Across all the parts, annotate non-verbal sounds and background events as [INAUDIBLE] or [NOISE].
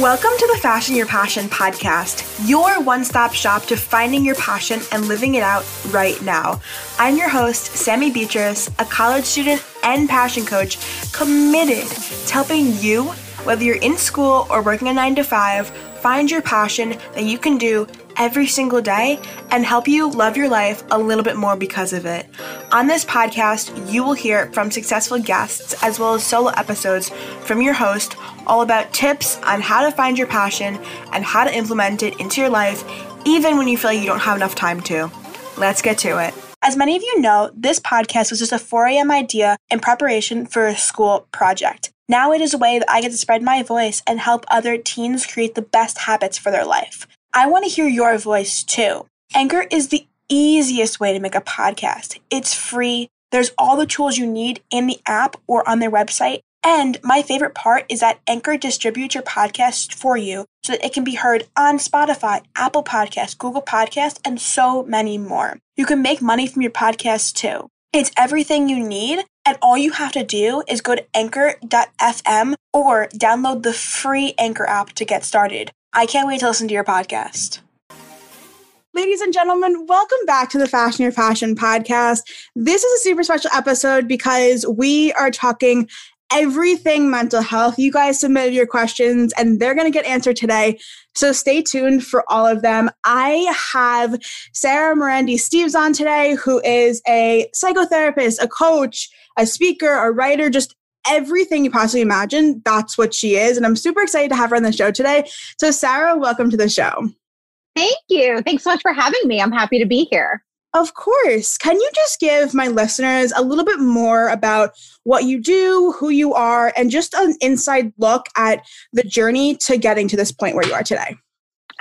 Welcome to the Fashion Your Passion podcast, your one stop shop to finding your passion and living it out right now. I'm your host, Sammy Beatrice, a college student and passion coach committed to helping you, whether you're in school or working a nine to five, find your passion that you can do every single day and help you love your life a little bit more because of it. On this podcast, you will hear from successful guests as well as solo episodes from your host all about tips on how to find your passion and how to implement it into your life, even when you feel like you don't have enough time to. Let's get to it. As many of you know, this podcast was just a 4 a.m. idea in preparation for a school project. Now it is a way that I get to spread my voice and help other teens create the best habits for their life. I want to hear your voice too. Anchor is the easiest way to make a podcast. It's free. There's all the tools you need in the app or on their website. And my favorite part is that Anchor distributes your podcast for you so that it can be heard on Spotify, Apple Podcasts, Google Podcasts, and so many more. You can make money from your podcast too. It's everything you need, and all you have to do is go to anchor.fm or download the free Anchor app to get started. I can't wait to listen to your podcast. Ladies and gentlemen, welcome back to the Fashion Your Passion podcast. This is a super special episode because we are talking everything mental health. You guys submitted your questions and they're going to get answered today. So stay tuned for all of them. I have Sarah Morandi Steves on today, who is a psychotherapist, a coach, a speaker, a writer, just everything you possibly imagine. That's what she is. And I'm super excited to have her on the show today. So, Sarah, welcome to the show. Thank you. Thanks so much for having me. I'm happy to be here. Of course. Can you just give my listeners a little bit more about what you do, who you are, and just an inside look at the journey to getting to this point where you are today?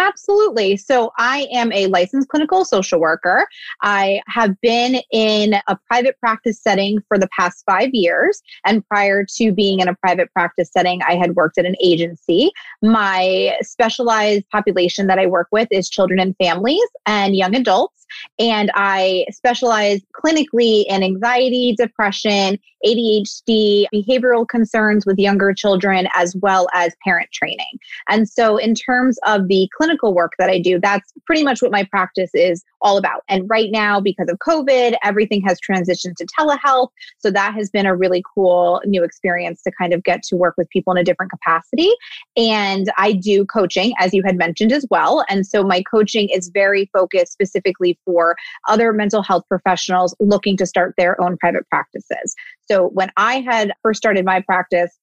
Absolutely. So, I am a licensed clinical social worker. I have been in a private practice setting for the past five years. And prior to being in a private practice setting, I had worked at an agency. My specialized population that I work with is children and families and young adults. And I specialize clinically in anxiety, depression, ADHD, behavioral concerns with younger children, as well as parent training. And so, in terms of the clinical work that I do, that's pretty much what my practice is all about. And right now, because of COVID, everything has transitioned to telehealth. So, that has been a really cool new experience to kind of get to work with people in a different capacity. And I do coaching, as you had mentioned as well. And so, my coaching is very focused specifically for other mental health professionals looking to start their own private practices. So when I had first started my practice,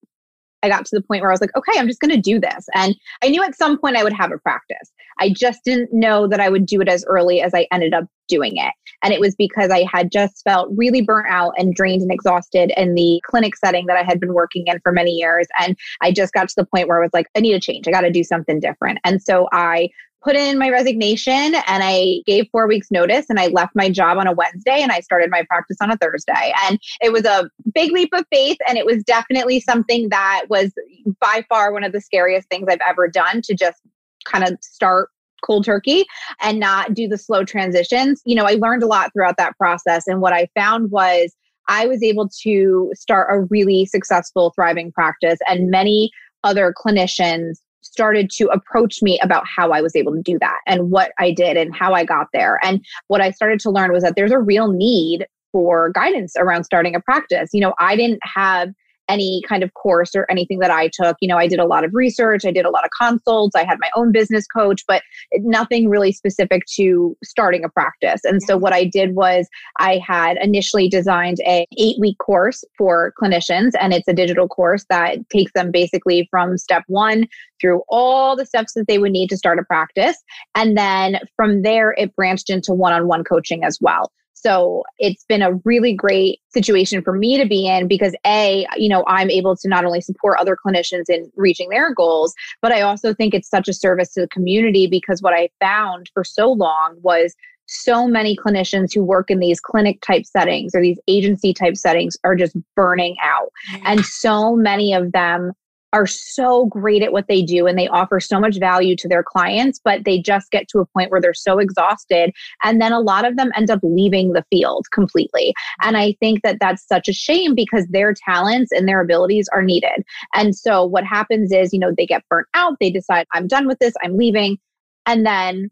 I got to the point where I was like, okay, I'm just going to do this. And I knew at some point I would have a practice. I just didn't know that I would do it as early as I ended up doing it. And it was because I had just felt really burnt out and drained and exhausted in the clinic setting that I had been working in for many years. And I just got to the point where I was like, I need a change. I got to do something different. And so I put in my resignation and I gave four weeks notice and I left my job on a Wednesday and I started my practice on a Thursday. And it was a big leap of faith. And it was definitely something that was by far one of the scariest things I've ever done to just kind of start cold turkey and not do the slow transitions. You know, I learned a lot throughout that process. And what I found was I was able to start a really successful, thriving practice. And many other clinicians started to approach me about how I was able to do that and what I did and how I got there. And what I started to learn was that there's a real need for guidance around starting a practice. You know, I didn't have any kind of course or anything that I took. You know, I did a lot of research, I did a lot of consults, I had my own business coach, but nothing really specific to starting a practice. And so what I did was I had initially designed a 8-week course for clinicians and it's a digital course that takes them basically from step 1 through all the steps that they would need to start a practice. And then from there it branched into one-on-one coaching as well. So it's been a really great situation for me to be in because A, you know, I'm able to not only support other clinicians in reaching their goals, but I also think it's such a service to the community because what I found for so long was so many clinicians who work in these clinic type settings or these agency type settings are just burning out. And so many of them are so great at what they do and they offer so much value to their clients, but they just get to a point where they're so exhausted. And then a lot of them end up leaving the field completely. And I think that that's such a shame because their talents and their abilities are needed. And so what happens is, you know, they get burnt out, they decide, I'm done with this, I'm leaving. And then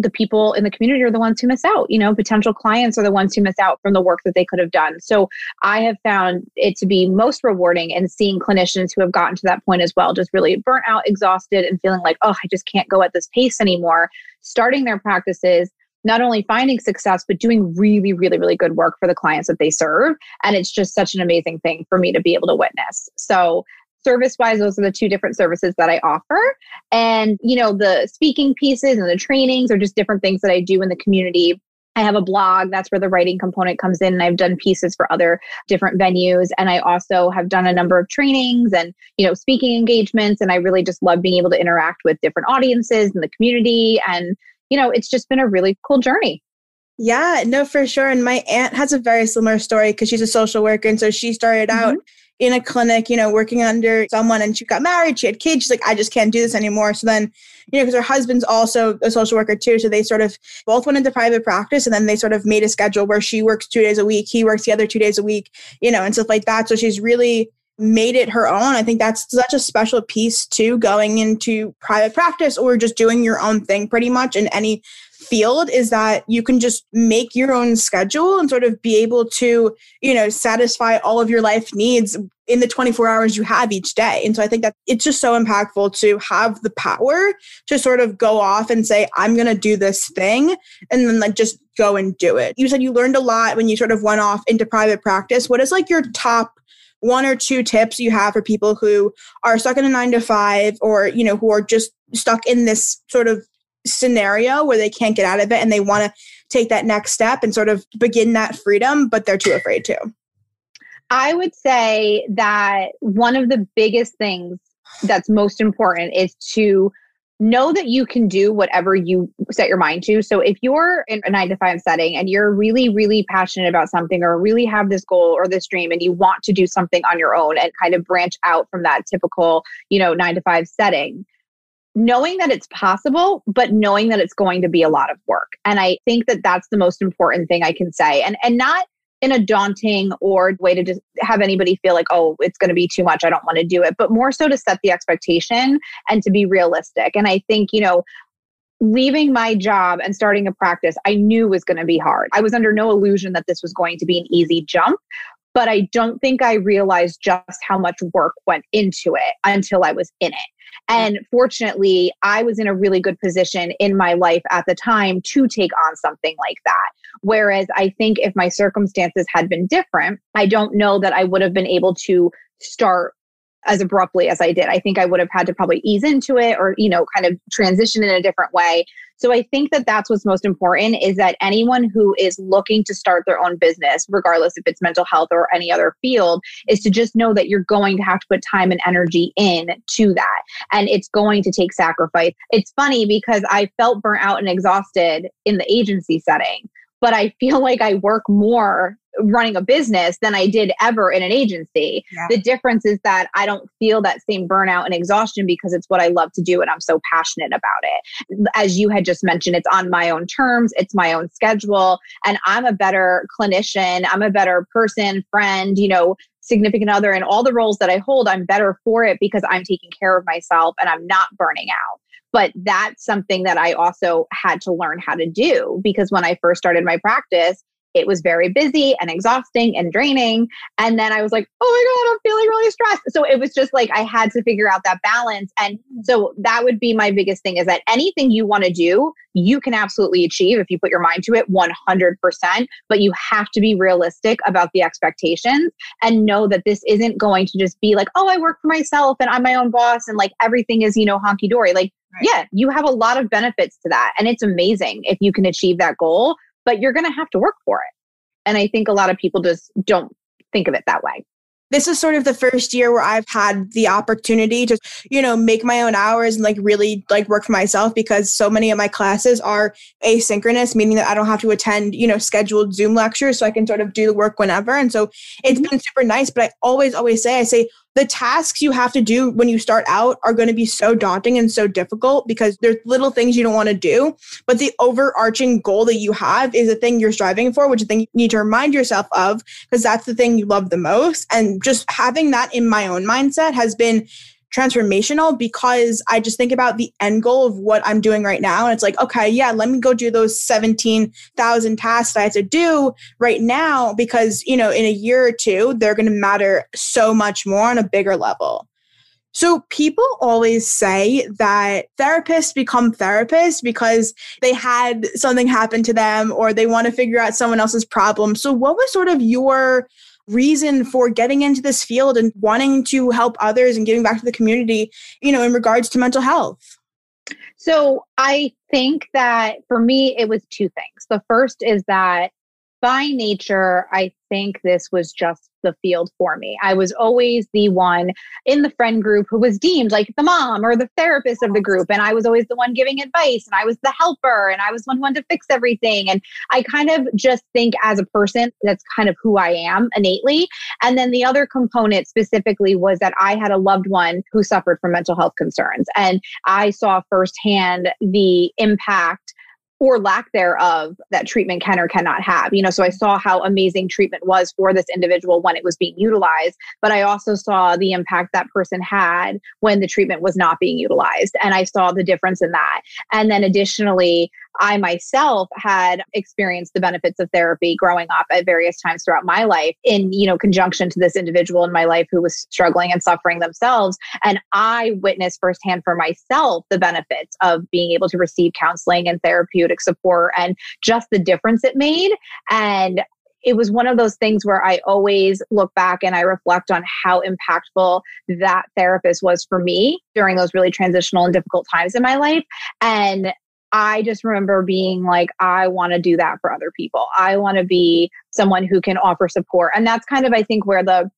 the people in the community are the ones who miss out. You know, potential clients are the ones who miss out from the work that they could have done. So I have found it to be most rewarding and seeing clinicians who have gotten to that point as well, just really burnt out, exhausted, and feeling like, oh, I just can't go at this pace anymore, starting their practices. Not only finding success, but doing really, really, really good work for the clients that they serve. And it's just such an amazing thing for me to be able to witness. So service wise those are the two different services that i offer and you know the speaking pieces and the trainings are just different things that i do in the community I have a blog. That's where the writing component comes in. And I've done pieces for other different venues. And I also have done a number of trainings and, you know, speaking engagements. And I really just love being able to interact with different audiences in the community. And, you know, it's just been a really cool journey. Yeah, no, for sure. And my aunt has a very similar story because she's a social worker. And so she started out mm-hmm in a clinic, you know, working under someone and she got married, she had kids. She's like, I just can't do this anymore. So then, you know, because her husband's also a social worker too. So they sort of both went into private practice and then they sort of made a schedule where she works two days a week, he works the other two days a week, you know, and stuff like that. So she's really made it her own. I think that's such a special piece too, going into private practice or just doing your own thing pretty much in any field is that you can just make your own schedule and sort of be able to, you know, satisfy all of your life needs in the 24 hours you have each day. And so I think that it's just so impactful to have the power to sort of go off and say, I'm going to do this thing and then like just go and do it. You said you learned a lot when you sort of went off into private practice. What is like your top one or two tips you have for people who are stuck in a nine to five or, you know, who are just stuck in this sort of scenario where they can't get out of it and they want to take that next step and sort of begin that freedom, but they're too afraid to? I would say that one of the biggest things that's most important is to know that you can do whatever you set your mind to. So if you're in a nine to five setting and you're really, really passionate about something or really have this goal or this dream and you want to do something on your own and kind of branch out from that typical, you know, nine to five setting, knowing that it's possible but knowing that it's going to be a lot of work. And i think that that's the most important thing i can say. And and not in a daunting or way to just have anybody feel like oh it's going to be too much. I don't want to do it. But more so to set the expectation and to be realistic. And i think you know leaving my job and starting a practice i knew was going to be hard. I was under no illusion that this was going to be an easy jump but I don't think I realized just how much work went into it until I was in it. And fortunately, I was in a really good position in my life at the time to take on something like that. Whereas I think if my circumstances had been different, I don't know that I would have been able to start as abruptly as I did. I think I would have had to probably ease into it or, you know, kind of transition in a different way. So I think that that's what's most important is that anyone who is looking to start their own business, regardless if it's mental health or any other field, is to just know that you're going to have to put time and energy in to that. And it's going to take sacrifice. It's funny because I felt burnt out and exhausted in the agency setting but I feel [LAUGHS] like I work more running a business than I did ever in an agency. Yeah. The difference is that I don't feel that same burnout and exhaustion because it's what I love to do and I'm so passionate about it. As you had just mentioned, it's on my own terms, it's my own schedule, and I'm a better clinician, I'm a better person, friend, you know, significant other, and all the roles that I hold, I'm better for it because I'm taking care of myself and I'm not burning out. But that's something that I also had to learn how to do because when I first started my practice, it was very busy and exhausting and draining. And then I was like, oh my God, I'm feeling really stressed. So it was just like I had to figure out that balance. And mm. so that would be my biggest thing is that anything you want to do, you can absolutely achieve if you put your mind to it 100%. But you have to be realistic about the expectations and know that this isn't going to just be like, oh, I work for myself and I'm my own boss and like everything is, you know, honky dory. Like, Right. Yeah, you have a lot of benefits to that. And it's amazing if you can achieve that goal but you're going to have to work for it. And I think a lot of people just don't think of it that way. This is sort of the first year where I've had the opportunity to, you know, make my own hours and like really like work for myself because so many of my classes are asynchronous, meaning that I don't have to attend, you know, scheduled Zoom lectures. So I can sort of do the work whenever. And so it's mm-hmm. been super nice. But I always, always say, I say, the tasks you have to do when you start out are going to be so daunting and so difficult because there's little things you don't want to do. But the overarching goal that you have is the thing you're striving for, which is the thing you need to remind yourself of because that's the thing you love the most. And just having that in my own mindset has been transformational because I just think about the end goal of what I'm doing right now. And it's like, okay, yeah, let me go do those 17,000 tasks I have to do right now because, you know, in a year or two, they're going to matter so much more on a bigger level. So people always say that therapists become therapists because they had something happen to them or they want to figure out someone else's problem. So what was sort of your reason for getting into this field and wanting to help others and giving back to the community, you know, in regards to mental health? So I think that for me, it was two things. The first is that by nature, I think this was just the field for me. I was always the one in the friend group who was deemed like the mom or the therapist of the group. And I was always the one giving advice and I was the helper and I was one who wanted to fix everything. And I kind of just think as a person, that's kind of who I am innately. And then the other component specifically was that I had a loved one who suffered from mental health concerns. And I saw firsthand the impact or lack thereof that treatment can or cannot have. You know, so I saw how amazing treatment was for this individual when it was being utilized, but I also saw the impact that person had when the treatment was not being utilized. And I saw the difference in that. And then additionally, I myself had experienced the benefits of therapy growing up at various times throughout my life in, you know, conjunction to this individual in my life who was struggling and suffering themselves. And I witnessed firsthand for myself the benefits of being able to receive counseling and therapeutic support and just the difference it made. And it was one of those things where I always look back and I reflect on how impactful that therapist was for me during those really transitional and difficult times in my life. And I just remember being like, I want to do that for other people. I want to be someone who can offer support. And that's kind of, I think, where the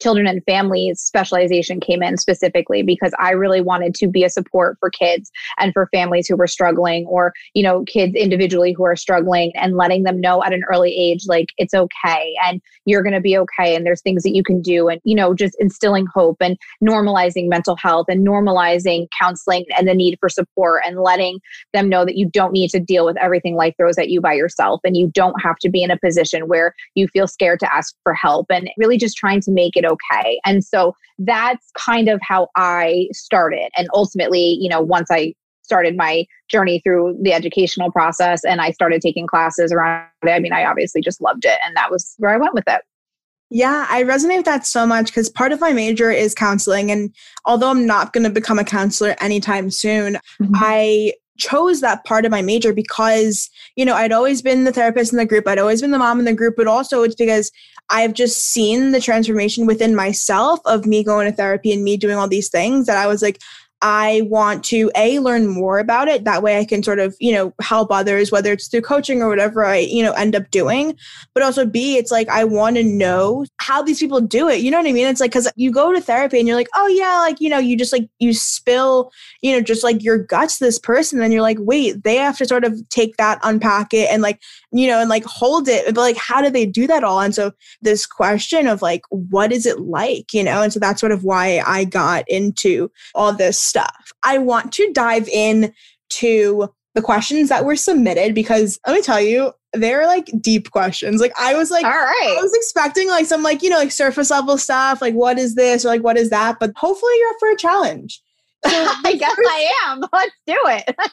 children and families specialization came in specifically because I really wanted to be a support for kids and for families who were struggling or, you know, kids individually who are struggling and letting them know at an early age, like it's okay and you're going to be okay. And there's things that you can do and, you know, just instilling hope and normalizing mental health and normalizing counseling and the need for support and letting them know that you don't need to deal with everything life throws at you by yourself and you don't have to be in a position where you feel scared to ask for help and really just trying to make it okay. And so that's kind of how I started. And ultimately, you know, once I started my journey through the educational process and I started taking classes around it, I mean, I obviously just loved it. And that was where I went with it. Yeah, I resonate with that so much because part of my major is counseling. And although I'm not going to become a counselor anytime soon, mm-hmm. I chose that part of my major because, you know, I'd always been the therapist in the group, I'd always been the mom in the group, but also it's because I've just seen the transformation within myself of me going to therapy and me doing all these things that I was like, I want to a learn more about it. That way I can sort of, you know, help others, whether it's through coaching or whatever I, you know, end up doing. But also B, it's like I want to know how these people do it. You know what I mean? It's like because you go to therapy and you're like, oh yeah, like, you know, you just like you spill, you know, just like your guts to this person. And you're like, wait, they have to sort of take that, unpack it, and like, you know, and like hold it. But like, how do they do that all? And so this question of like, what is it like? You know, and so that's sort of why I got into all this stuff. I want to dive in to the questions that were submitted because let me tell you, they're like deep questions. Like I was like, all right, I was expecting like some like, you know, like surface level stuff, like what is this or like what is that? But hopefully you're up for a challenge. So [LAUGHS] I guess I am. [LAUGHS] Let's do it. [LAUGHS]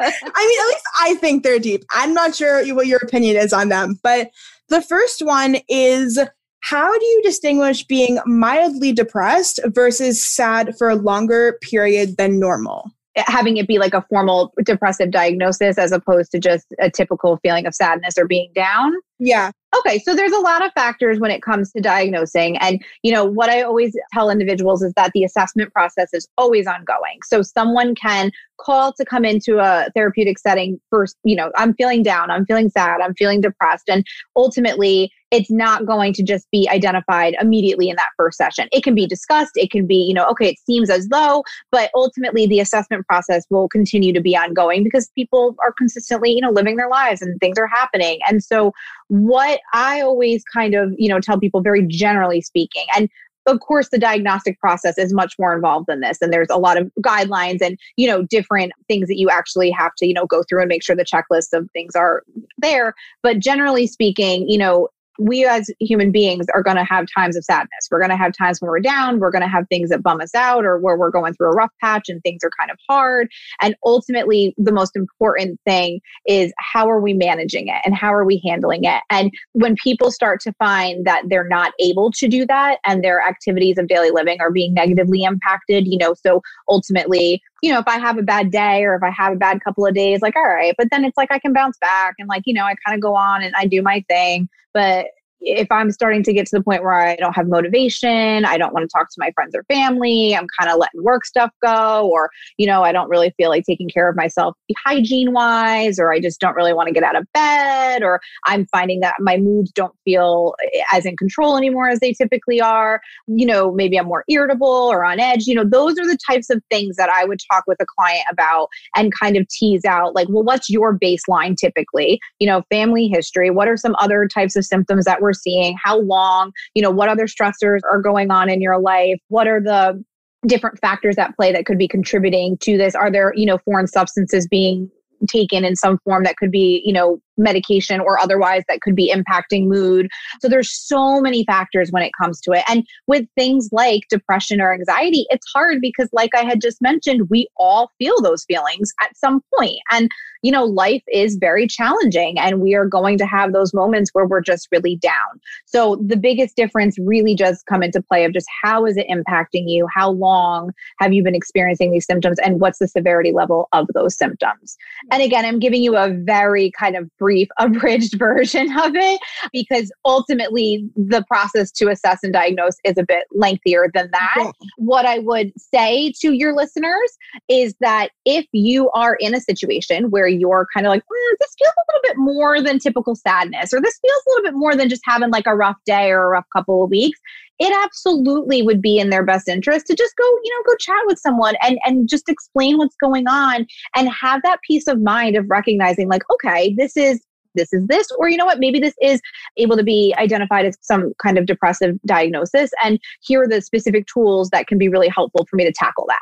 I mean, at least I think they're deep. I'm not sure what your opinion is on them, but the first one is how do you distinguish being mildly depressed versus sad for a longer period than normal? Eh, having it be like a formal depressive diagnosis as opposed to just a typical feeling of sadness or being down. Yeah. Okay, so there's a lot of factors when it comes to diagnosing. And, you know, what I always tell individuals is that the assessment process is always ongoing. So someone can call to come into a therapeutic setting first, you know, I'm feeling down, I'm feeling sad, I'm feeling depressed. And ultimately, it's not going to just be identified immediately in that first session. It can be discussed. It can be, you know, okay, it seems as though, but ultimately the assessment process will continue to be ongoing because people are consistently, you know, living their lives and things are happening. And so what I always kind of, you know, tell people very generally speaking, and of course the diagnostic process is much more involved than this and there's a lot of guidelines and you know different things that you actually have to you know go through and make sure the checklist of things are there but generally speaking you know we as human beings are going to have times of sadness. We're going to have times when we're down. We're going to have things that bum us out or where we're going through a rough patch and things are kind of hard. And ultimately, the most important thing is how are we managing it and how are we handling it? And when people start to find that they're not able to do that and their activities of daily living are being negatively impacted, you know, so ultimately, you know, if I have a bad day or if I have a bad couple of days, like, all right, but then it's like I can bounce back and like, you know, I kind of go on and I do my thing. But if I'm starting to get to the point where I don't have motivation, I don't want to talk to my friends or family, I'm kind of letting work stuff go, or, you know, I don't really feel like taking care of myself hygiene wise, or I just don't really want to get out of bed, or I'm finding that my moods don't feel eh, as in control anymore as they typically are. You know, maybe I'm more irritable or on edge. You know, those are the types of things that I would talk with a client about and kind of tease out like, well, what's your baseline typically? You know, family history. What are some other types of symptoms that we're seeing, how long, you know, what other stressors are going on in your life, what are the different factors at play that could be contributing to this? Are there you know foreign substances being taken in some form that could be you know medication or otherwise that could be impacting mood. So there's so many factors when it comes to it. And with things like depression or anxiety, it's hard because like I had just mentioned, we all feel those feelings at some point. And you know, life is very challenging and we are going to have those moments where we're just really down. So the biggest difference really does come into play of just how is it impacting you? How long have you been experiencing these symptoms and what's the severity level of those symptoms? And mm-hmm. again, I'm giving you a very kind of brief brief, abridged [LAUGHS] version of it because ultimately the process to assess and diagnose is a bit lengthier than that. Yeah. What I would say to your listeners is that if you are in a situation where you're kind of like, mm, this feels a little bit more than typical sadness, or this feels a little bit more than just having like a rough day or a rough couple of weeks, it absolutely would be in their best interest to just go, you know, go chat with someone and and just explain what's going on and have that peace of mind of recognizing like, okay, this is this is this or you know what maybe this is able to be identified as some kind of depressive diagnosis and here are the specific tools that can be really helpful for me to tackle that.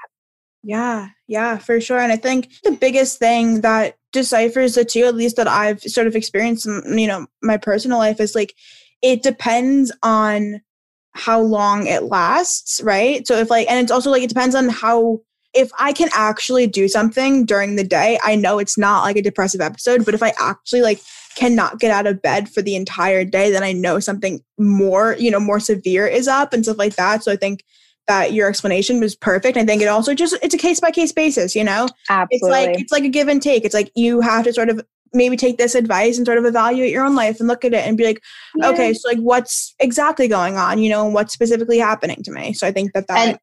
Yeah yeah for sure and i think the biggest thing that deciphers the two at least that i've sort of experienced in you know my personal life is like it depends on how long it lasts, right? So if like, and it's also like, it depends on how, if I can actually do something during the day, I know it's not like a depressive episode, but if I actually like cannot get out of bed for the entire day, then I know something more, you know, more severe is up and stuff like that. So I think that your explanation was perfect. I think it also just it's a case by case basis, you know? Absolutely. It's like it's like a give and take. It's like you have to sort of maybe take this advice and sort of evaluate your own life and look at it and be like, yeah. okay, so like what's exactly going on, you know, and what's specifically happening to me. So I think that that and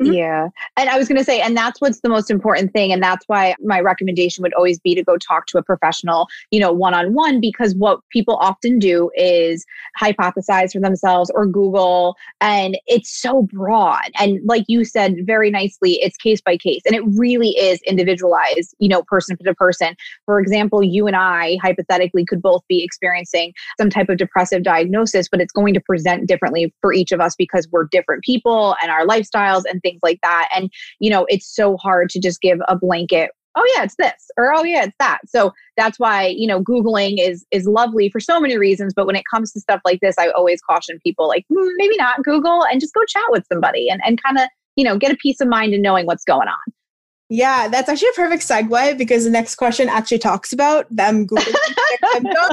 Mm-hmm. Yeah. And I was going to say, and that's what's the most important thing. And that's why my recommendation would always be to go talk to a professional, you know, one on one, because what people often do is hypothesize for themselves or Google. And it's so broad. And like you said very nicely, it's case by case. And it really is individualized, you know, person to person. For example, you and I hypothetically could both be experiencing some type of depressive diagnosis, but it's going to present differently for each of us because we're different people and our lifestyles and things like that. And, you know, it's so hard to just give a blanket oh yeah it's this or oh yeah it's that so that's why you know googling is is lovely for so many reasons but when it comes to stuff like this i always caution people like mm, maybe not google and just go chat with somebody and, and kind of you know get a peace of mind in knowing what's going on yeah, that's actually a perfect segue because the next question actually talks about them [LAUGHS] Googling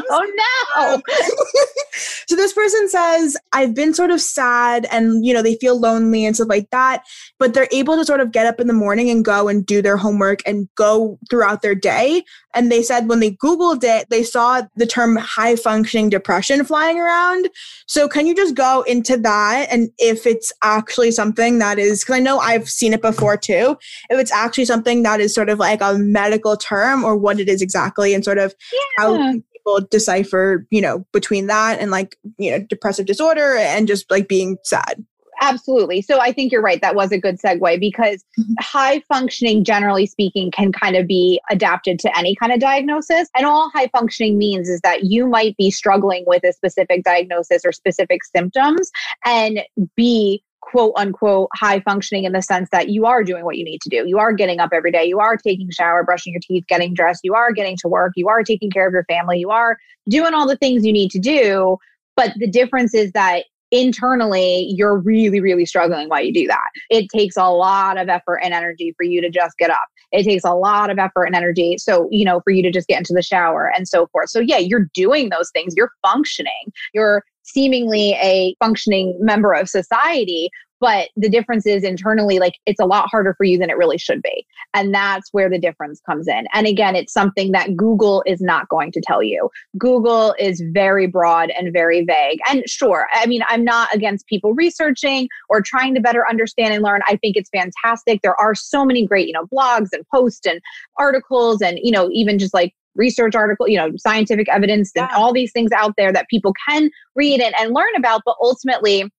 oh no. Um, [LAUGHS] so this person says, I've been sort of sad and you know, they feel lonely and stuff like that, but they're able to sort of get up in the morning and go and do their homework and go throughout their day. And they said when they Googled it, they saw the term high functioning depression flying around. So can you just go into that and if it's actually something that is because I know I've seen it before too, if it's actually something that is sort of like a medical term or what it is exactly and sort of yeah. how people decipher, you know, between that and like, you know, depressive disorder and just like being sad. Absolutely. So I think you're right. That was a good segue because mm-hmm. high functioning, generally speaking, can kind of be adapted to any kind of diagnosis. And all high functioning means is that you might be struggling with a specific diagnosis or specific symptoms and be quote unquote high functioning in the sense that you are doing what you need to do. You are getting up every day. You are taking shower, brushing your teeth, getting dressed. You are getting to work. You are taking care of your family. You are doing all the things you need to do. But the difference is that internally you're really really struggling while you do that it takes a lot of effort and energy for you to just get up it takes a lot of effort and energy so you know for you to just get into the shower and so forth so yeah you're doing those things you're functioning you're seemingly a functioning member of society but the difference is internally, like it's a lot harder for you than it really should be. And that's where the difference comes in. And again, it's something that Google is not going to tell you. Google is very broad and very vague. And sure, I mean, I'm not against people researching or trying to better understand and learn. I think it's fantastic. There are so many great, you know, blogs and posts and articles and, you know, even just like research article, you know, scientific evidence and yeah. all these things out there that people can read and, and learn about. But ultimately,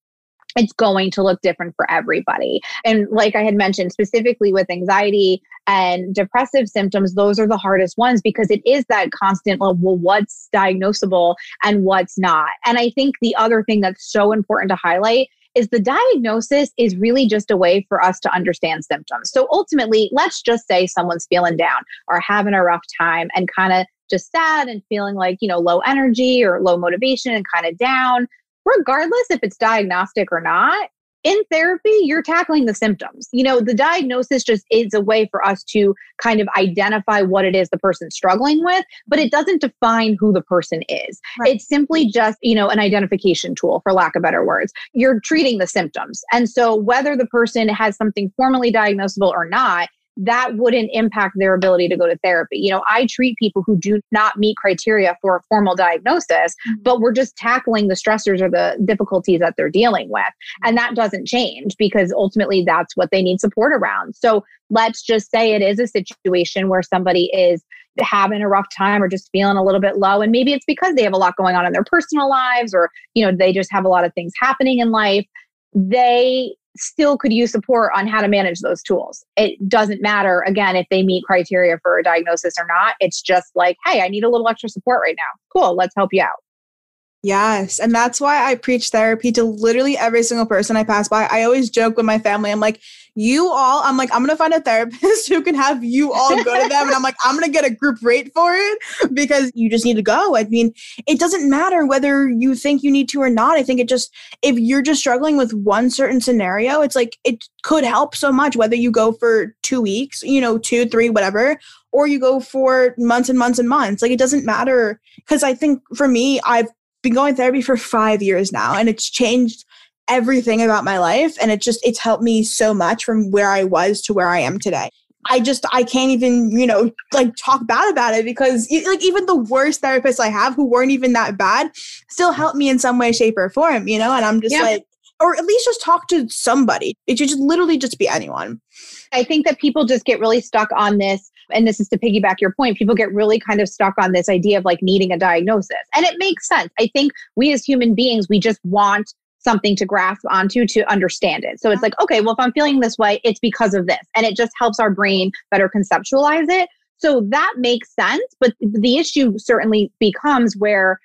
it's going to look different for everybody. And like I had mentioned, specifically with anxiety and depressive symptoms, those are the hardest ones because it is that constant, well, what's diagnosable and what's not. And I think the other thing that's so important to highlight is the diagnosis is really just a way for us to understand symptoms. So ultimately, let's just say someone's feeling down or having a rough time and kind of just sad and feeling like, you know, low energy or low motivation and kind of down regardless if it's diagnostic or not, in therapy, you're tackling the symptoms. You know, the diagnosis just is a way for us to kind of identify what it is the person's struggling with, but it doesn't define who the person is. Right. It's simply just, you know, an identification tool, for lack of better words. You're treating the symptoms. And so, whether the person has something formally diagnosable or not, that wouldn't impact their ability to go to therapy. You know, I treat people who do not meet criteria for a formal diagnosis, mm-hmm. but we're just tackling the stressors or the difficulties that they're dealing with. And that doesn't change because ultimately that's what they need support around. So let's just say it is a situation where somebody is having a rough time or just feeling a little bit low and maybe it's because they have a lot going on in their personal lives or you know they just have a lot of things happening in life they still could use support on how to manage those tools. It doesn't matter, again, if they meet criteria for a diagnosis or not. It's just like, hey, I need a little extra support right now. Cool, let's help you out. Yes. And that's why I preach therapy to literally every single person I pass by. I always joke with my family. I'm like, you all, I'm like, I'm going to find a therapist [LAUGHS] who can have you all go to them. and I'm like, I'm going to get a group rate for it because you just need to go. I mean, it doesn't matter whether you think you need to or not. I think it just, if you're just struggling with one certain scenario, it's like, it could help so much, whether you go for two weeks, you know, two, three, whatever, or you go for months and months and months. Like, it doesn't matter. Cause I think for me, I've been going therapy for five years now and it's changed everything about my life and it just it's helped me so much from where i was to where i am today. I just i can't even you know like talk bad about it because like even the worst therapists i have who weren't even that bad still helped me in some way shape or form you know and i'm just yeah. like or at least just talk to somebody. It should just literally just be anyone. I think that people just get really stuck on this and this is to piggyback your point, people get really kind of stuck on this idea of like needing a diagnosis. And it makes sense. I think we as human beings, we just want something to grasp onto to understand it. So it's like, okay, well, if I'm feeling this way, it's because of this. And it just helps our brain better conceptualize it. So that makes sense. But the issue certainly becomes where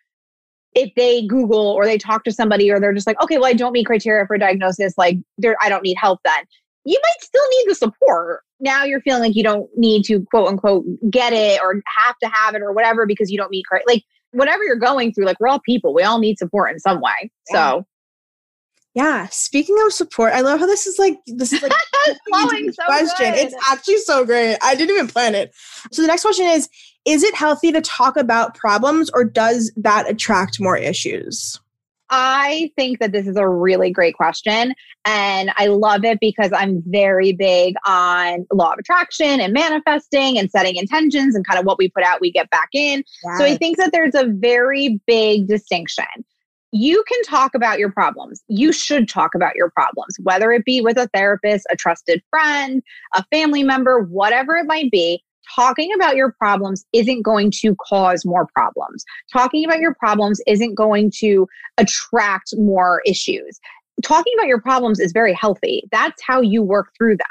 if they Google or they talk to somebody or they're just like, okay, well, I don't meet criteria for diagnosis, like I don't need help then. You might still need the support. Now you're feeling like you don't need to quote unquote get it or have to have it or whatever because you don't meet like whatever you're going through like we're all people. We all need support in some way. Yeah. so. Yeah. Speaking of support i love how this is like this is like [LAUGHS] [LAUGHS] so question. Good. it's actually so great. I didn't even plan it. So the next question is is it healthy to talk about problems or does that attract more issues I think that this is a really great question. And I love it because I'm very big on law of attraction and manifesting and setting intentions and kind of what we put out, we get back in. Yes. So I think that there's a very big distinction. You can talk about your problems. You should talk about your problems, whether it be with a therapist, a trusted friend, a family member, whatever it might be talking about your problems isn't going to cause more problems. Talking about your problems isn't going to attract more issues. Talking about your problems is very healthy. That's how you work through them.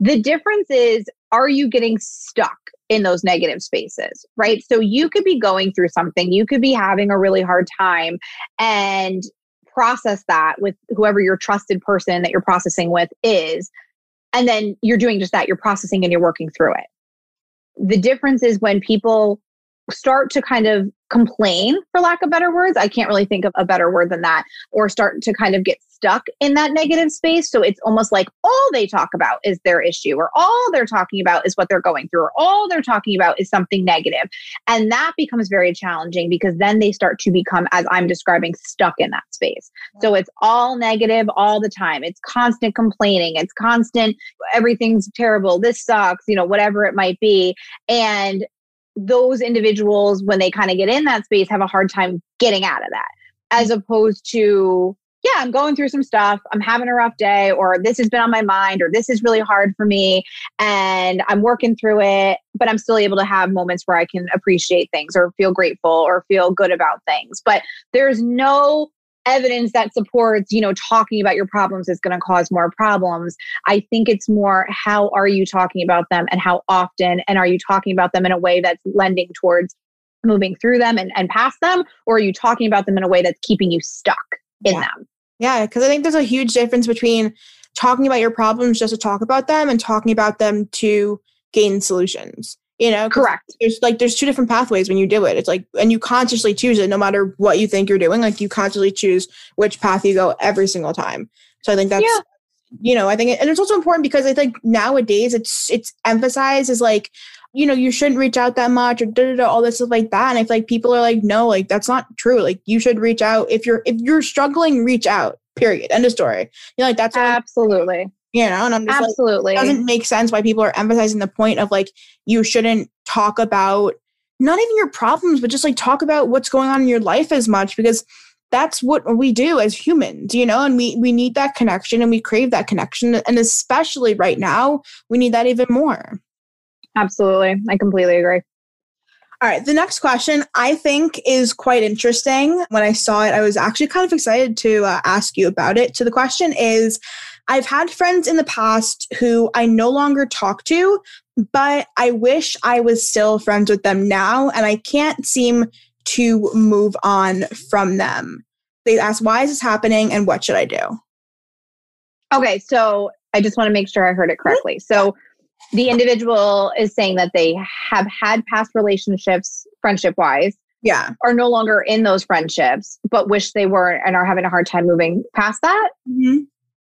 The difference is, are you getting stuck in those negative spaces, right? So you could be going through something, you could be having a really hard time, and process that with whoever your trusted person that you're processing with is. And then you're doing just that. You're processing and you're working through it. The difference is when people start to kind of complain, for lack of better words. I can't really think of a better word than that, or start to kind of get stuck in that negative space. So it's almost like all they talk about is their issue, or all they're talking about is what they're going through, or all they're talking about is something negative. And that becomes very challenging because then they start to become, as I'm describing, stuck in that space. So it's all negative all the time. It's constant complaining, it's constant, everything's terrible, this sucks, you know, whatever it might be. And those individuals, when they kind of get in that space, have a hard time getting out of that, as mm. opposed to, yeah, I'm going through some stuff, I'm having a rough day, or this has been on my mind, or this is really hard for me, and I'm working through it, but I'm still able to have moments where I can appreciate things or feel grateful or feel good about things. But there's no evidence that supports you know talking about your problems is going to cause more problems. I think it's more how are you talking about them and how often and are you talking about them in a way that's lending towards moving through them and, and past them or are you talking about them in a way that's keeping you stuck in yeah. them? Yeah because i think there's a huge difference between talking about your problems just to talk about them and talking about them to gain solutions you know correct. there's like there's two different pathways when you do it. It's like and you consciously choose it no matter what you think you're doing. Like you consciously choose which path you go every single time. So i think that's yeah. you know i think it, and it's also important because i think nowadays it's it's emphasized as like you know you shouldn't reach out that much or da, da, da, all this stuff like that. And i feel like people are like no like that's not true. Like you should reach out. If you're if you're struggling reach out period. End of story. You know like that's absolutely you know and i'm just absolutely like, it doesn't make sense why people are emphasizing the point of like you shouldn't talk about not even your problems but just like talk about what's going on in your life as much because that's what we do as humans you know and we we need that connection and we crave that connection and especially right now we need that even more absolutely i completely agree all right, the next question I think is quite interesting. When I saw it, I was actually kind of excited to uh, ask you about it. So the question is I've had friends in the past who I no longer talk to, but I wish I was still friends with them now, and I can't seem to move on from them. They ask, Why is this happening and what should I do? Okay, so I just want to make sure I heard it correctly. So the individual is saying that they have had past relationships, friendship wise, yeah are no longer in those friendships but wish they were and are having a hard time moving past that mm-hmm.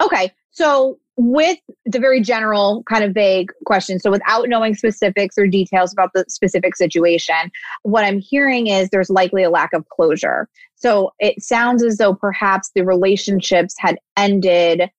Okay so, with the very general kind of vague question, so without knowing specifics or details about the specific situation, what I'm hearing is there's likely a lack of closure. So, it sounds as though perhaps the relationships had ended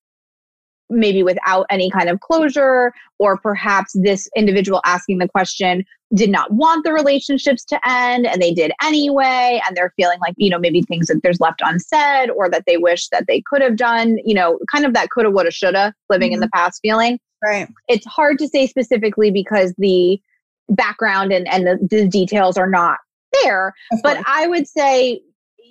maybe without any kind of closure, or perhaps this individual asking the question did not want the relationships to end and they did anyway. And they're feeling like, you know, maybe things that there's left unsaid or that they wish that they could have done, you know, kind of that coulda, woulda, shoulda living mm-hmm. in the mm-hmm. past feeling. Right. It's hard to say specifically because the background and, and the, the details are not there. But I would say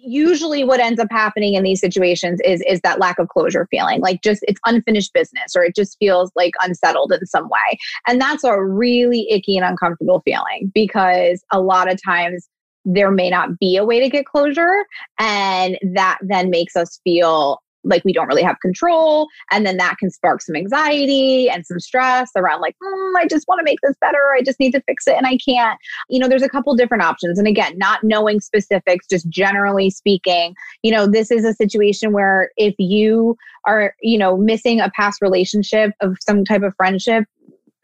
usually what ends up happening in these situations is is that lack of closure feeling like just it's unfinished business or it just feels like unsettled in some way. And that's a really icky and uncomfortable feeling because a lot of times there may not be a way to get closure and that then makes us feel like we don't really have control and then that can spark some anxiety and some stress around like mm, i just want to make this better i just need to fix it and i can't. You know there's a couple different options and again not knowing specifics just generally speaking you know this is a situation where if you are you know missing a past relationship of some type of friendship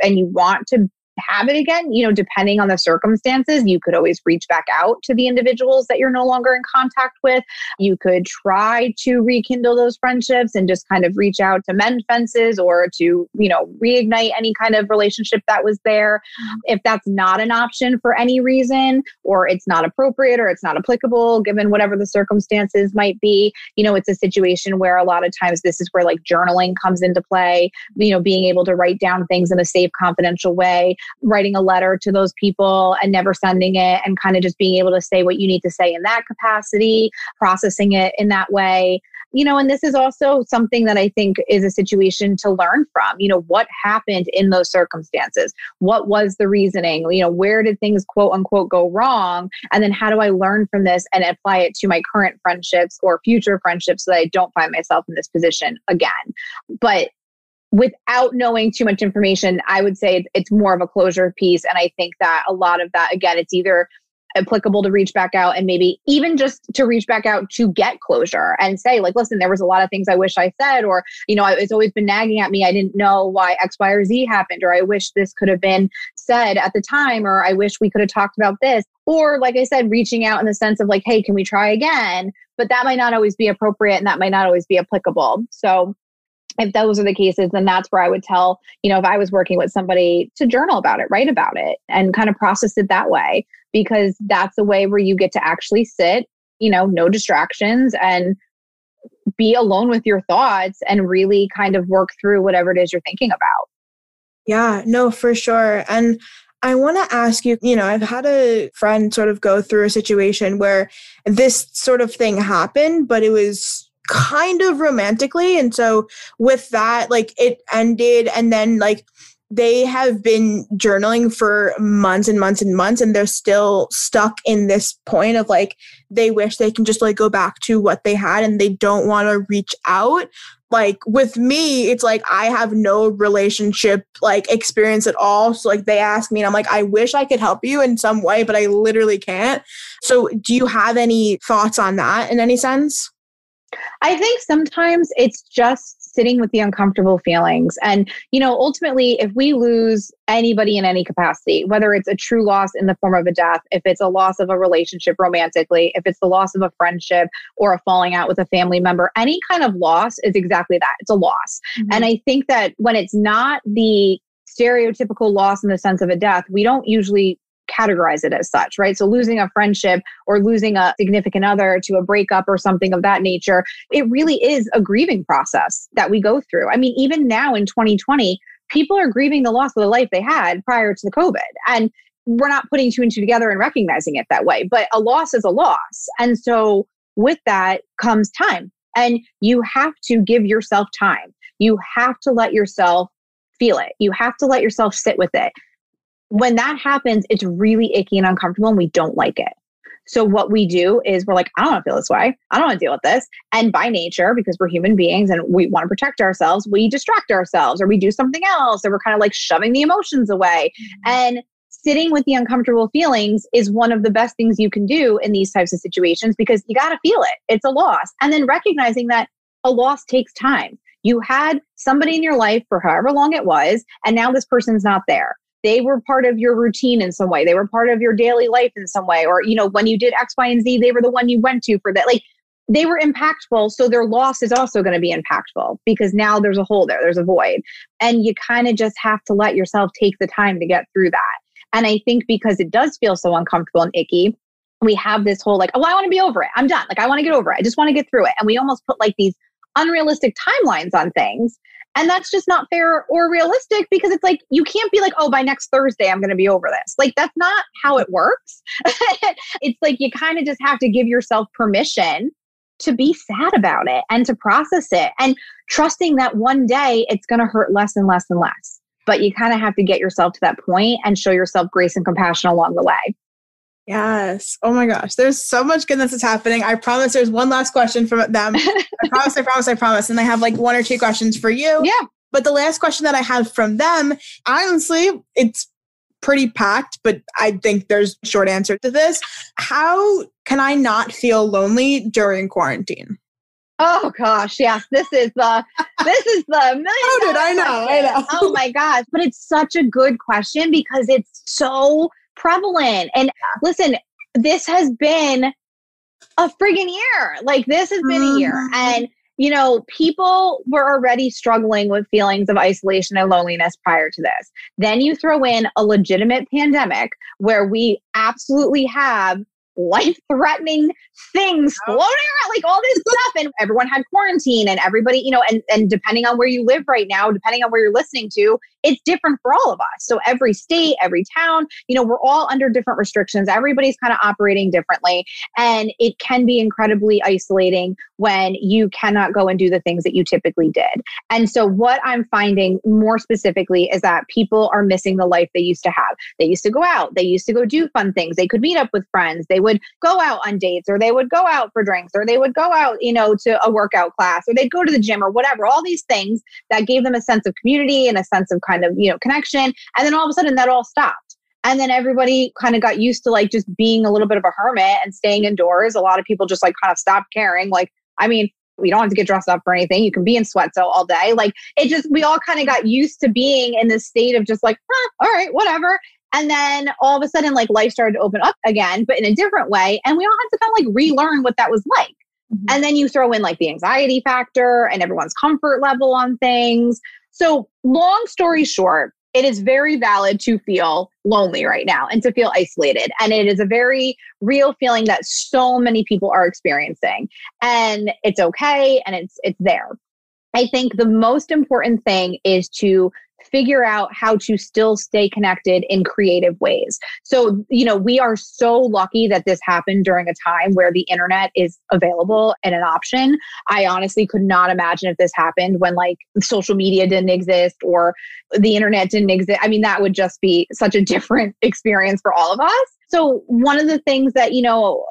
and you want to have it again, you know, depending on the circumstances, you could always reach back out to the individuals that you're no longer in contact with. You could try to rekindle those friendships and just kind of reach out to mend fences or to, you know, reignite any kind of relationship that was there. Mm-hmm. If that's not an option for any reason, or it's not appropriate or it's not applicable, given whatever the circumstances might be, you know, it's a situation where a lot of times this is where like journaling comes into play, you know, being able to write down things in a safe, confidential way writing a letter to those people and never sending it and kind of just being able to say what you need to say in that capacity, processing it in that way you know, and this is also something that I think is a situation to learn from. You know, what happened in those circumstances? What was the reasoning? You know, where did things quote unquote go wrong? And then how do I learn from this and apply it to my current friendships or future friendships so that I don't find myself in this position again? But without knowing too much information, I would say it's more of a closure piece. And I think that a lot of that, again, it's either applicable to reach back out and maybe even just to reach back out to get closure and say like listen there was a lot of things i wish i said or you know it's always been nagging at me. I didn't know why x y or z happened or i wish this could have been said at the time or i wish we could have talked about this or like i said reaching out in the sense of like hey can we try again? But that might not always be appropriate and that might not always be applicable. So if those are the cases, then that's where I would tell, you know, if I was working with somebody to journal about it, write about it, and kind of process it that way, because that's the way where you get to actually sit, you know, no distractions and be alone with your thoughts and really kind of work through whatever it is you're thinking about. Yeah, no, for sure. And I want to ask you, you know, I've had a friend sort of go through a situation where this sort of thing happened, but it was kind of romantically. And so with that, like it ended and then like they have been journaling for months and months and months and they're still stuck in this point of like they wish they can just like go back to what they had and they don't want to reach out like with me it's like i have no relationship like experience at all so like they ask me and i'm like i wish i could help you in some way but i literally can't so do you have any thoughts on that in any sense I think sometimes it's just sitting with the uncomfortable feelings. And, you know, ultimately, if we lose anybody in any capacity, whether it's a true loss in the form of a death, if it's a loss of a relationship romantically, if it's the loss of a friendship or a falling out with a family member, any kind of loss is exactly that it's a loss. Mm-hmm. And I think that when it's not the stereotypical loss in the sense of a death, we don't usually categorize it as such, right? So losing a friendship or losing a significant other to a breakup or something of that nature, it really is a grieving process that we go through. I mean, even now in 2020, people are grieving the loss of the life they had prior to the COVID. And we're not putting two and two together and recognizing it that way, but a loss is a loss. And so with that comes time. And you have to give yourself time. You have to let yourself feel it. You have to let yourself sit with it when that happens, it's really icky and uncomfortable and we don't like it. So what we do is we're like, I don't want to feel this way. I don't want to deal with this. And by nature, because we're human beings and we want to protect ourselves, we distract ourselves or we do something else or we're kind of like shoving the emotions away. Mm-hmm. And sitting with the uncomfortable feelings is one of the best things you can do in these types of situations because you got to feel it. It's a loss. And then recognizing that a loss takes time. You had somebody in your life for however long it was, and now this person's not there they were part of your routine in some way. They were part of your daily life in some way. Or, you know, when you did X, Y, and Z, they were the one you went to for that. Like they were impactful. So their loss is also going to be impactful because now there's a hole there, there's a void. And you kind of just have to let yourself take the time to get through that. And I think because it does feel so uncomfortable and icky, we have this whole like, oh, I want to be over it. I'm done. Like, I want to get over it. I just want to get through it. And we almost put like these unrealistic timelines on things and that's just not fair or realistic because it's like, you can't be like, oh, by next Thursday, I'm going to be over this. Like, that's not how it works. [LAUGHS] it's like you kind of just have to give yourself permission to be sad about it and to process it and trusting that one day it's going to hurt less and less and less. But you kind of have to get yourself to that point and show yourself grace and compassion along the way. Yes. Oh my gosh. There's so much goodness that's happening. I promise there's one last question from them. [LAUGHS] I promise, I promise, I promise. And I have like one or two questions for you. Yeah. But the last question that I have from them, honestly, it's pretty packed, but I think there's a short answer to this. How can I not feel lonely during quarantine? Oh gosh, yes. This is the this is the [LAUGHS] million. How did I know? I know. Oh my gosh. But it's such a good question because it's so prevalent. And listen, this has been a friggin' year. Like this has been a year. Mm-hmm. And you know, people were already struggling with feelings of isolation and loneliness prior to this. Then you throw in a legitimate pandemic where we absolutely have life threatening things floating around, like all this stuff. And everyone had quarantine and everybody, you know, and, and depending on where you live right now, depending on where you're listening to, it's different for all of us. So every state, every town, you know, we're all under different restrictions. Everybody's kind of operating differently. And it can be incredibly isolating when you cannot go and do the things that you typically did. And so what I'm finding more specifically is that people are missing the life they used to have. They used to go out, they used to go do fun things. They could meet up with friends. They would go out on dates or they would go out for drinks or they would go out, you know, to a workout class or they'd go to the gym or whatever. All these things that gave them a sense of community and a sense of kind of, you know, connection. And then all of a sudden that all stopped. And then everybody kind of got used to like just being a little bit of a hermit and staying indoors. A lot of people just like kind of stopped caring. Like, I mean, we don't have to get dressed up for anything. You can be in sweats all day. Like it just, we all kind of got used to being in this state of just like, huh, all right, whatever. And then all of a sudden, like life started to open up again, but in a different way. And we all had to kind of like relearn what that was like. Mm-hmm. And then you throw in like the anxiety factor and everyone's comfort level on things. So, long story short, it is very valid to feel lonely right now and to feel isolated. And it is a very real feeling that so many people are experiencing. And it's okay and it's it's there. I think the most important thing is to figure out how to still stay connected in creative ways. So, you know, we are so lucky that this happened during a time where the internet is available and an option. I honestly could not imagine if this happened when like social media didn't exist or the internet didn't exist. I mean, that would just be such a different [LAUGHS] experience for all of us. So, one of the things that, you know,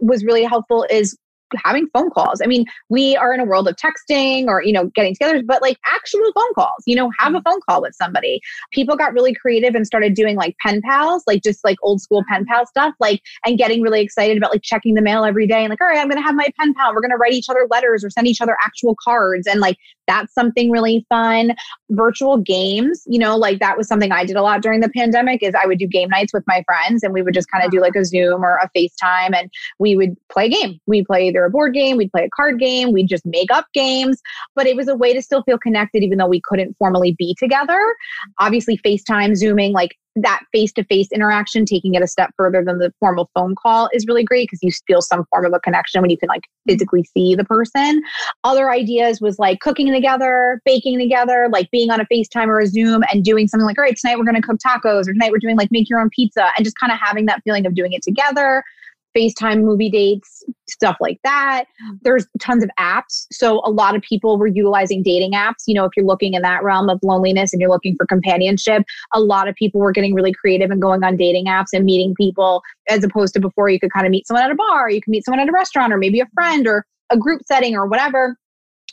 was really helpful is having phone calls. I mean, we are in a world of texting or, you know, getting together, but like actual phone calls, you know, have a mm-hmm. phone call with somebody. People got really creative and started doing like pen pals, like just like old school pen pal stuff, like, and getting really excited about like checking the mail every day and like, all right, I'm going to have my pen pal. We're going to write each other letters or send each other actual cards. And like, that's something really fun. Virtual games, you know, like that was something I did a lot during the pandemic is I would do game nights with my friends and we would just kind of do like a Zoom or a FaceTime and we would play a game. We play either a board game, we'd play a card game, we'd just make up games, but it was a way to still feel connected even though we couldn't formally be together. Obviously FaceTime, Zooming, like that face to face interaction, taking it a step further than the formal phone call is really great because you feel some form of a connection when you can like physically see the person. Other ideas was like cooking together, baking together, like being on a FaceTime or a Zoom and doing something like, all right, tonight we're going to cook tacos or tonight we're doing like make your own pizza and just kind of having that feeling of doing it together. FaceTime movie dates, stuff like that. There's tons of apps. So a lot of people were utilizing dating apps. You know, if you're looking in that realm of loneliness and you're looking for companionship, a lot of people were getting really creative and going on dating apps and meeting people as opposed to before you could kind of meet someone at a bar, you can meet someone at a restaurant or maybe a friend or a group setting or whatever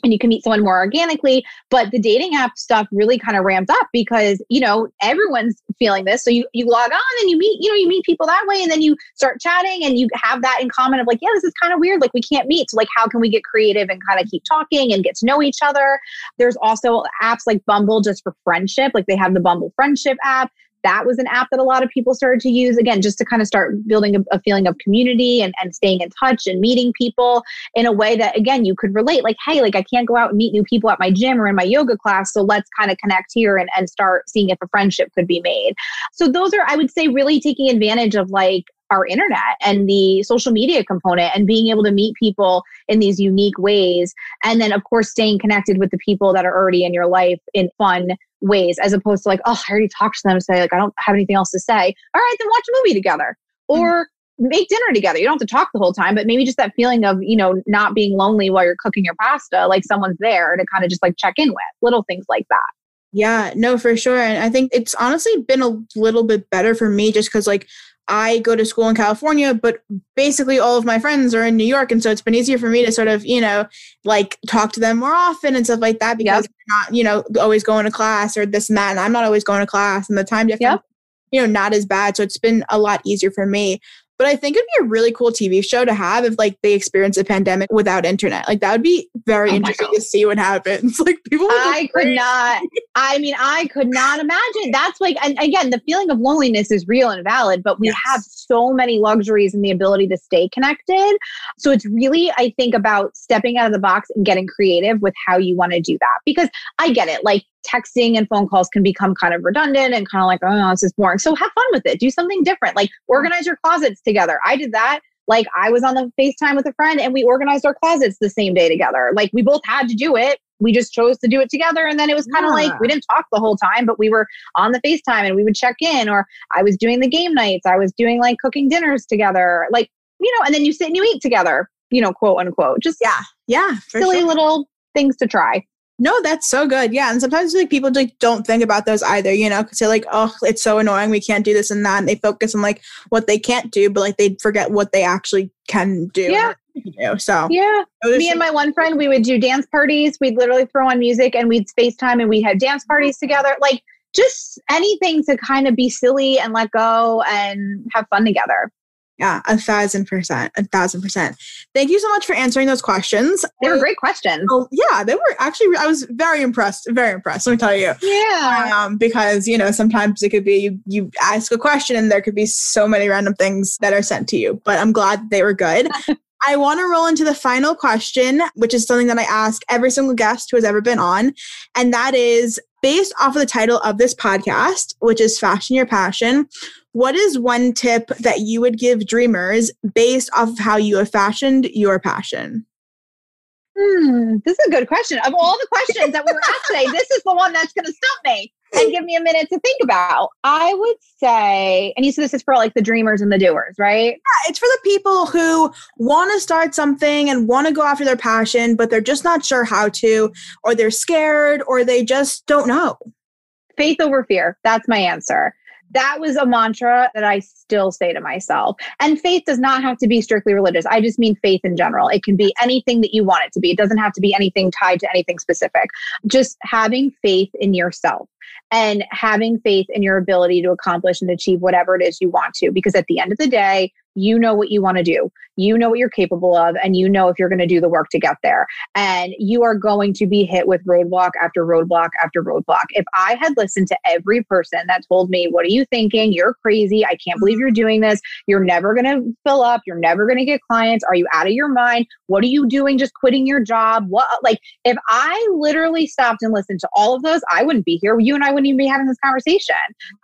and you can meet someone more organically. But the dating app stuff really kind of ramped up because, you know, everyone's feeling this. So you, you log on and you meet, you know, you meet people that way and then you start chatting and you have that in common of like, yeah, this is kind of weird. Like we can't meet. So like, how can we get creative and kind of keep talking and get to know each other? There's also apps like Bumble just for friendship. Like they have the Bumble friendship app that was an app that a lot of people started to use again just to kind of start building a, a, feeling of community and, and staying in touch and meeting people in a way that again you could relate like hey like i can't go out and meet new people at my gym or in my yoga class so let's kind of connect here and, and start seeing if a friendship could be made so those are i would say really taking advantage of like our internet and the social media component and being able to meet people in these unique ways. And then, of course, staying connected with the people that are already in your life in fun ways as opposed to like, oh, I already talked to them. Say, like, I don't have anything else to say. All right, then watch a movie together mm-hmm. or mm-hmm. make dinner together. You don't have to talk the whole time, but maybe just that feeling of, you know, not being lonely while you're cooking your pasta, like someone's there to kind of just like check in with little things like that. Yeah, no, for sure. And I think it's honestly been a little bit better for me just because, like, I go to school in California, but basically all of my friends are in New York. And so it's been easier for me to sort of, you know, like talk to them more often and stuff like that because yep. we're not, you know, always going to class or this and that. And I'm not always going to class and the time difference, yep. you know, not as bad. So it's been a lot easier for me. But I think it'd be a really cool TV show to have if like they experience a pandemic without internet. Like that would be very oh interesting to see what happens. [LAUGHS] Like people I could not I mean, I could not imagine. That's like and again, the feeling of loneliness is real and valid, but we yes. have so many luxuries and the ability to stay connected. So it's really, I think, about stepping out of the box and getting creative with how you want to do that. Because I get it. Like texting and phone calls can become kind of redundant and kind of like, oh, this is boring. So have fun with it. Do something different. Like organize your closets together. I did that. Like I was on the FaceTime with a friend and we organized our closets the same day together. Like we both had to do it. we just chose to do it together. And then it was kind of yeah. like we didn't talk the whole time, but we were on the FaceTime and we would check in, or I was doing the game nights, I was doing like cooking dinners together, like, you know, and then you sit and you eat together, you know, quote unquote. Just yeah, yeah, silly sure. little things to try. No, that's so good. Yeah. And sometimes like people like don't think about those either, you know, because they're like, oh, it's so annoying. We can't do this and that. And they focus on like what they can't do, but like they forget what they actually can do. Yeah. Do. So yeah, me and my one friend, we would do dance parties. We'd literally throw on music and we'd FaceTime and we'd have dance parties together. Like just anything to kind of be silly and let go and have fun together. Yeah, a thousand percent, a thousand percent. Thank you so much for answering those questions. They were great questions. Oh, yeah, they were actually. I was very impressed. Very impressed. Let me tell you. Yeah. Um, because you know sometimes it could be you you ask a question and there could be so many random things that are sent to you. But I'm glad they were good. [LAUGHS] I want to roll into the final question, which is something that I ask every single guest who has ever been on. And that is based off of the title of this podcast, which is Fashion Your Passion. What is one tip that you would give dreamers based off of how you have fashioned your passion? Hmm, this is a good question. Of all the questions that we were asked today, this is the one that's going to stump me and give me a minute to think about. I would say, and you said this is for like the dreamers and the doers, right? Yeah, it's for the people who want to start something and want to go after their passion, but they're just not sure how to, or they're scared, or they just don't know. Faith over fear. That's my answer that was a mantra that I still say to myself. And faith does not have to be strictly religious. I just mean faith in general. It can be anything that you want it to be. It doesn't have to be anything tied to anything specific. Just having faith in yourself and having faith in your ability to accomplish and achieve whatever it is you want to. Because at the end of the day, you know what you want to do. You know what you're capable of, and you know if you're going to do the work to get there. And you are going to be hit with roadblock after roadblock after roadblock. If I had listened to every person that told me, What are you thinking? You're crazy. I can't believe you're doing this. You're never going to fill up. You're never going to get clients. Are you out of your mind? What are you doing? Just quitting your job? What, like, if I literally stopped and listened to all of those, I wouldn't be here. You and I wouldn't even be having this conversation.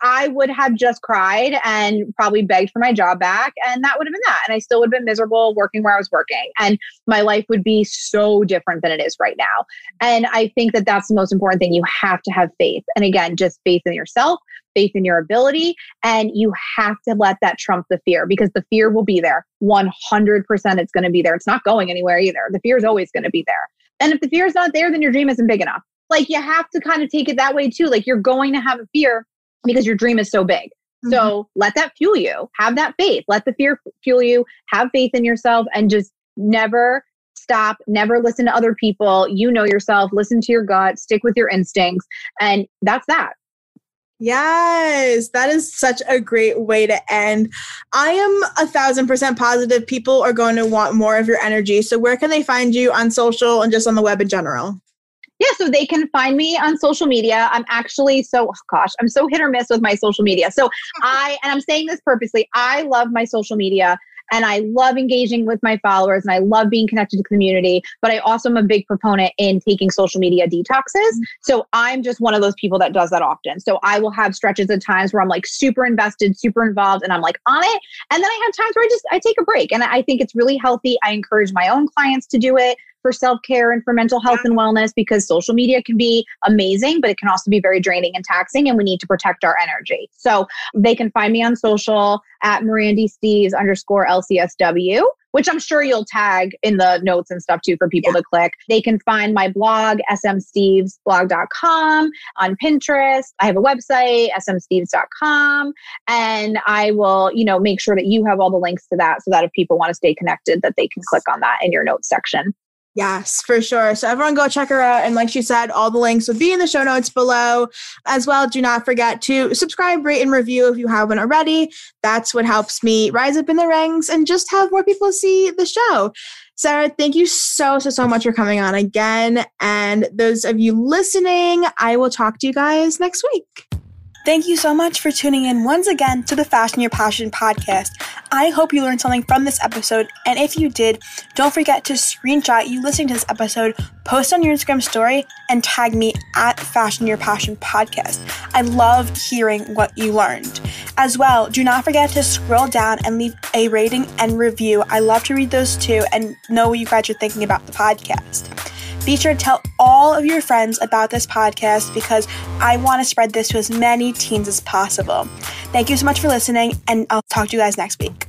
I would have just cried and probably begged for my job back. And that would have been that. And I still would have been miserable working where I was working. And my life would be so different than it is right now. And I think that that's the most important thing. You have to have faith. And again, just faith in yourself, faith in your ability. And you have to let that trump the fear because the fear will be there. 100% it's going to be there. It's not going anywhere either. The fear is always going to be there. And if the fear is not there, then your dream isn't big enough. Like you have to kind of take it that way too. Like you're going to have a fear because your dream is so big. Mm-hmm. So let that fuel you. Have that faith. Let the fear fuel you. Have faith in yourself and just never stop, never listen to other people. You know yourself, listen to your gut, stick with your instincts. And that's that. Yes, that is such a great way to end. I am a thousand percent positive people are going to want more of your energy. So, where can they find you on social and just on the web in general? Yeah, so they can find me on social media. I'm actually so, oh gosh, I'm so hit or miss with my social media. So [LAUGHS] I, and I'm saying this purposely, I love my social media and I love engaging with my followers and I love being connected to community, but I also am a big proponent in taking social media detoxes. Mm-hmm. So I'm just one of those people that does that often. So I will have stretches of times where I'm like super invested, super involved, and I'm like on it. And then I have times where I just I take a break. And I think it's really healthy. I encourage my own clients to do it for self care and for mental health and wellness because social media can be amazing, but it can also be very draining and taxing, and we need to protect our energy. So they can find me on social at Mirandy Steves underscore LCSW which I'm sure you'll tag in the notes and stuff too for people yeah. to click. They can find my blog, smstevesblog.com, on Pinterest. I have a website, smsteves.com, and I will, you know, make sure that you have all the links to that so that if people want to stay connected, that they can click on that in your notes section. Yes, for sure. So everyone go check her out. And like she said, all the links will be in the show notes below. As well, do not forget to subscribe, rate, and review if you haven't already. That's what helps me rise up in the ranks and just have more people see the show. Sarah, thank you so, so, so much for coming on again. And those of you listening, I will talk to you guys next week. Thank you so much for tuning in once again to the Fashion Your Passion podcast. I hope you learned something from this episode, and if you did, don't forget to screenshot you listening to this episode, post on your Instagram story, and tag me at Fashion Your Passion podcast. I love hearing what you learned. As well, do not forget to scroll down and leave a rating and review. I love to read those too and know what you guys are thinking about the podcast. Be sure to tell all of your friends about this podcast because I want to spread this to as many teens as possible. Thank you so much for listening, and I'll talk to you guys next week.